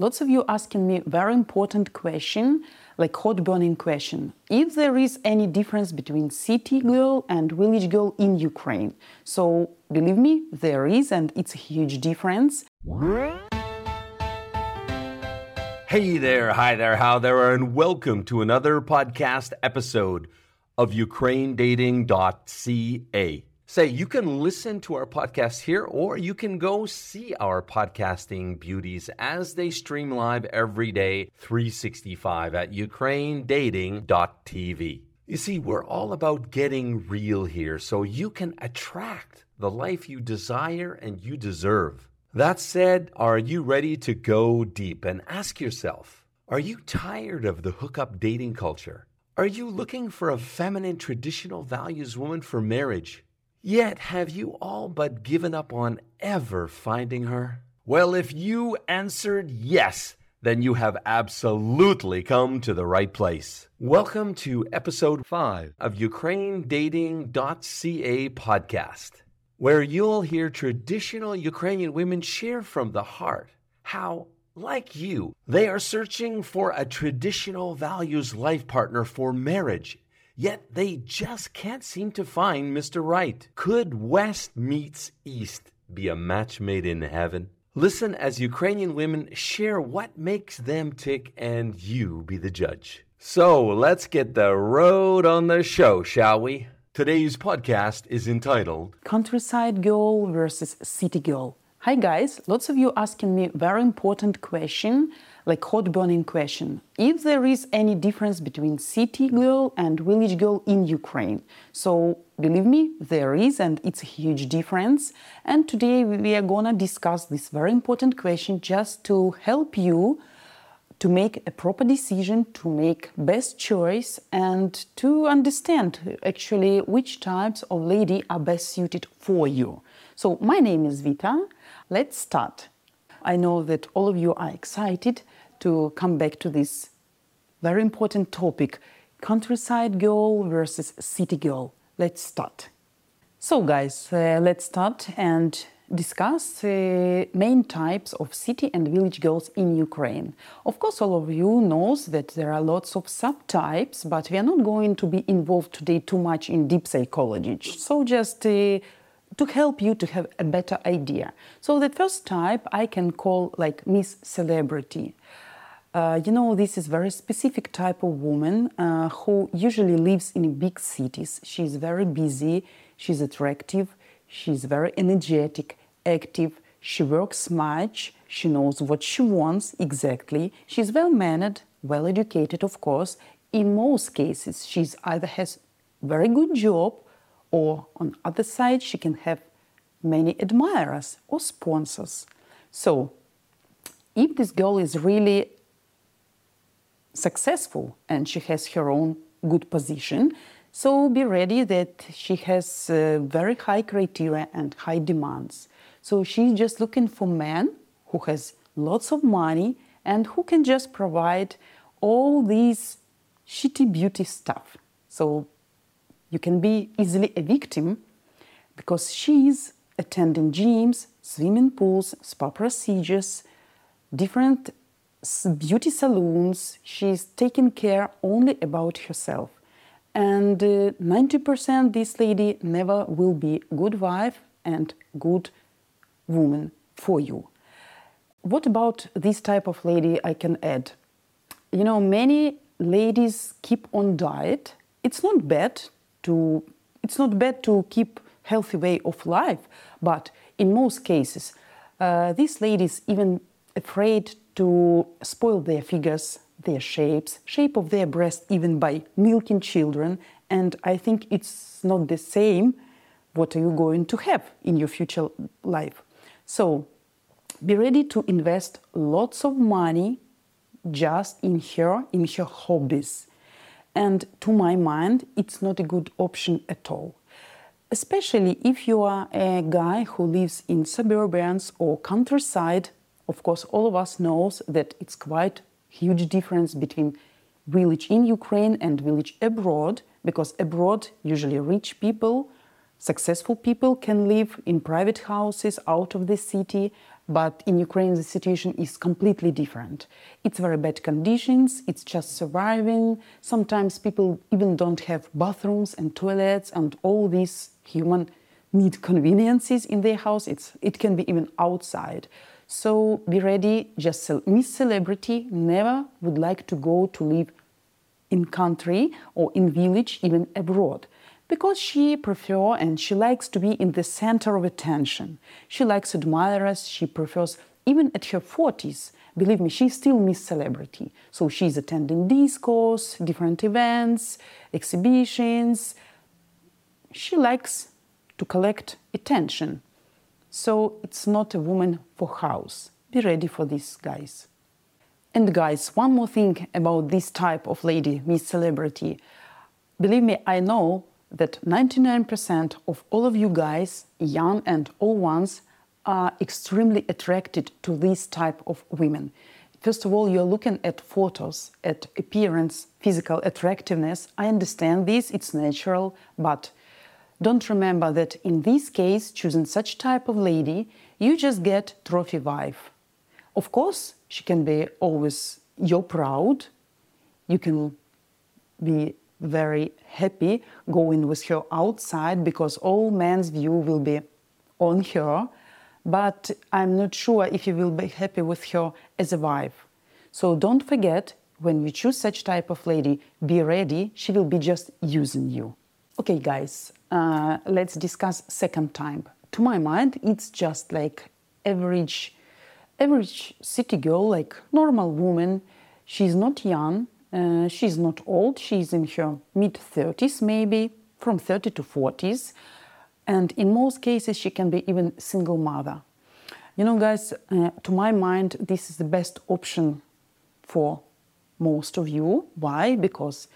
Lots of you asking me very important question, like hot burning question. If there is any difference between city girl and village girl in Ukraine. So believe me, there is and it's a huge difference. Hey there, hi there, how there, and welcome to another podcast episode of UkraineDating.ca. Say, you can listen to our podcast here, or you can go see our podcasting beauties as they stream live every day, 365 at ukrainedating.tv. You see, we're all about getting real here so you can attract the life you desire and you deserve. That said, are you ready to go deep and ask yourself, are you tired of the hookup dating culture? Are you looking for a feminine traditional values woman for marriage? Yet have you all but given up on ever finding her? Well, if you answered yes, then you have absolutely come to the right place. Welcome to episode 5 of UkraineDating.ca podcast, where you'll hear traditional Ukrainian women share from the heart how, like you, they are searching for a traditional values life partner for marriage Yet they just can't seem to find Mr. Right. Could West meets East be a match made in heaven? Listen as Ukrainian women share what makes them tick and you be the judge. So let's get the road on the show, shall we? Today's podcast is entitled Countryside Girl versus City Girl. Hi guys, lots of you asking me very important question like hot burning question. If there is any difference between city girl and village girl in ukraine? So believe me there is and it's a huge difference. And today we are gonna discuss this very important question just to help you to make a proper decision to make best choice and to understand actually which types of lady are best suited for you. So my name is vita. Let's start. I know that all of you are excited to come back to this very important topic countryside girl versus city girl. Let's start. So, guys, uh, let's start and discuss uh, main types of city and village girls in Ukraine. Of course, all of you knows that there are lots of subtypes, but we are not going to be involved today too much in deep psychology. So just uh, to help you to have a better idea. So the first type I can call like Miss Celebrity. Uh, you know, this is very specific type of woman uh, who usually lives in big cities. She's very busy, she's attractive, she's very energetic, active, she works much, she knows what she wants exactly, she's well mannered, well educated, of course. In most cases, she's either has very good job or on other side she can have many admirers or sponsors. So if this girl is really successful and she has her own good position, so be ready that she has uh, very high criteria and high demands. So she's just looking for men who has lots of money and who can just provide all these shitty beauty stuff. So you can be easily a victim because she's attending gyms, swimming pools, spa procedures, different beauty salons. She's taking care only about herself. And uh, 90% this lady never will be good wife and good woman for you. What about this type of lady I can add? You know, many ladies keep on diet. It's not bad to it's not bad to keep healthy way of life, but in most cases, uh, these ladies even afraid to spoil their figures, their shapes, shape of their breast, even by milking children. And I think it's not the same. What are you going to have in your future life? So be ready to invest lots of money just in her, in her hobbies. And to my mind, it's not a good option at all. Especially if you are a guy who lives in suburbans or countryside. Of course, all of us knows that it's quite huge difference between village in Ukraine and village abroad, because abroad, usually rich people, successful people can live in private houses out of the city, But in Ukraine, the situation is completely different. It's very bad conditions, it's just surviving. Sometimes people even don't have bathrooms and toilets and all these human need conveniences in their house. It's, it can be even outside. So be ready, just Miss Celebrity never would like to go to live in country or in village, even abroad because she prefers and she likes to be in the center of attention. She likes admirers, she prefers, even at her 40s, believe me, she's still Miss Celebrity. So she's attending discos, different events, exhibitions. She likes to collect attention. So it's not a woman for house. Be ready for this, guys. And guys, one more thing about this type of lady, Miss Celebrity. Believe me, I know that 99% of all of you guys, young and old ones, are extremely attracted to this type of women. First of all, you're looking at photos, at appearance, physical attractiveness. I understand this, it's natural, but don't remember that in this case, choosing such type of lady, you just get trophy wife. Of course, she can be always your proud. You can be very happy going with her outside because all men's view will be on her. But I'm not sure if you will be happy with her as a wife. So don't forget, when you choose such type of lady, be ready. She will be just using you. Okay, guys, uh, let's discuss second time. To my mind, it's just like average, average city girl, like normal woman. She's not young, uh, she's not old, she's in her mid 30s, maybe from 30 to 40s. And in most cases, she can be even single mother. You know, guys, uh, to my mind, this is the best option for most of you. Why? Because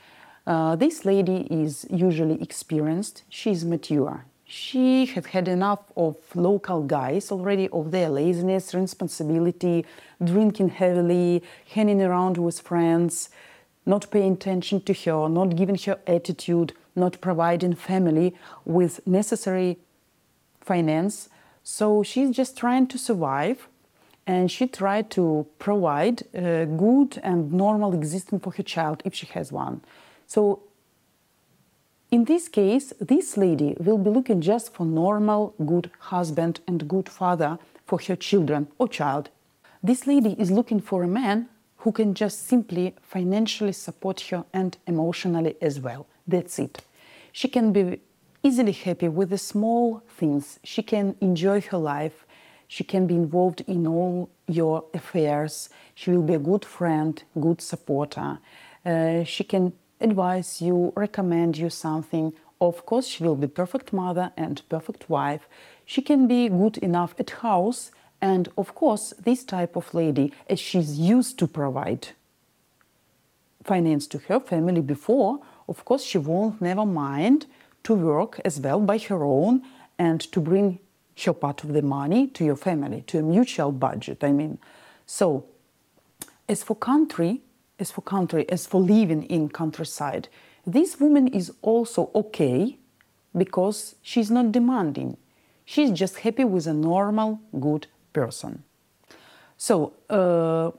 uh, this lady is usually experienced, she's mature. She had had enough of local guys already, of their laziness, responsibility, drinking heavily, hanging around with friends, not paying attention to her, not giving her attitude, not providing family with necessary finance. So she's just trying to survive and she tried to provide a good and normal existence for her child if she has one. So in this case, this lady will be looking just for normal, good husband and good father for her children or child. This lady is looking for a man who can just simply financially support her and emotionally as well. That's it. She can be easily happy with the small things. She can enjoy her life. She can be involved in all your affairs. She will be a good friend, good supporter. Uh, she can advise you, recommend you something. Of course, she will be perfect mother and perfect wife. She can be good enough at house and of course, this type of lady, as she's used to provide finance to her family before, of course, she won't never mind to work as well by her own and to bring her part of the money to your family, to a mutual budget. I mean, so as for country, as for country, as for living in countryside, this woman is also okay because she's not demanding. She's just happy with a normal, good person. So, uh,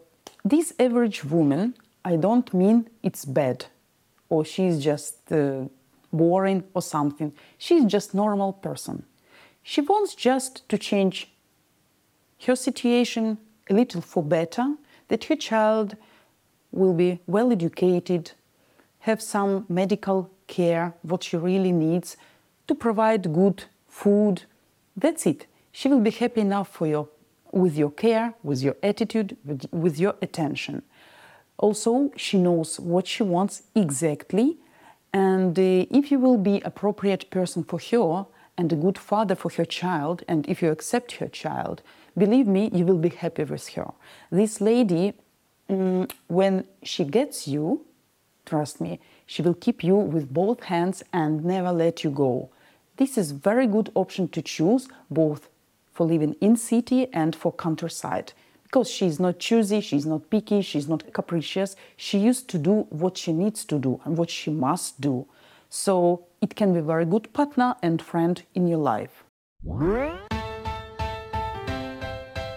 this average woman, I don't mean it's bad or she's just uh, boring or something. She's just normal person. She wants just to change her situation a little for better, that her child will be well educated, have some medical care, what she really needs, to provide good food. That's it. She will be happy enough for your with your care, with your attitude, with, with your attention. Also, she knows what she wants exactly, and uh, if you will be appropriate person for her and a good father for her child, and if you accept her child, believe me, you will be happy with her. This lady, um, when she gets you, trust me, she will keep you with both hands and never let you go. This is very good option to choose both for living in city and for countryside because she's not choosy, she's not picky, she's not capricious. She used to do what she needs to do and what she must do. So it can be a very good partner and friend in your life.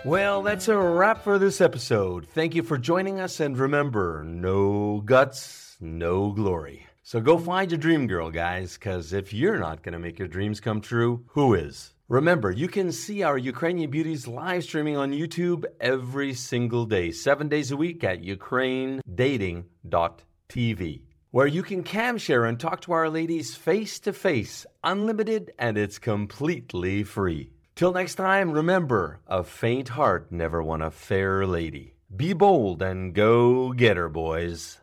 Well, that's a wrap for this episode. Thank you for joining us, and remember no guts, no glory. So go find your dream girl, guys, because if you're not going to make your dreams come true, who is? Remember, you can see our Ukrainian beauties live streaming on YouTube every single day, seven days a week at ukrainedating.tv, where you can cam share and talk to our ladies face to face, unlimited, and it's completely free. Till next time, remember a faint heart never won a fair lady. Be bold and go get her, boys.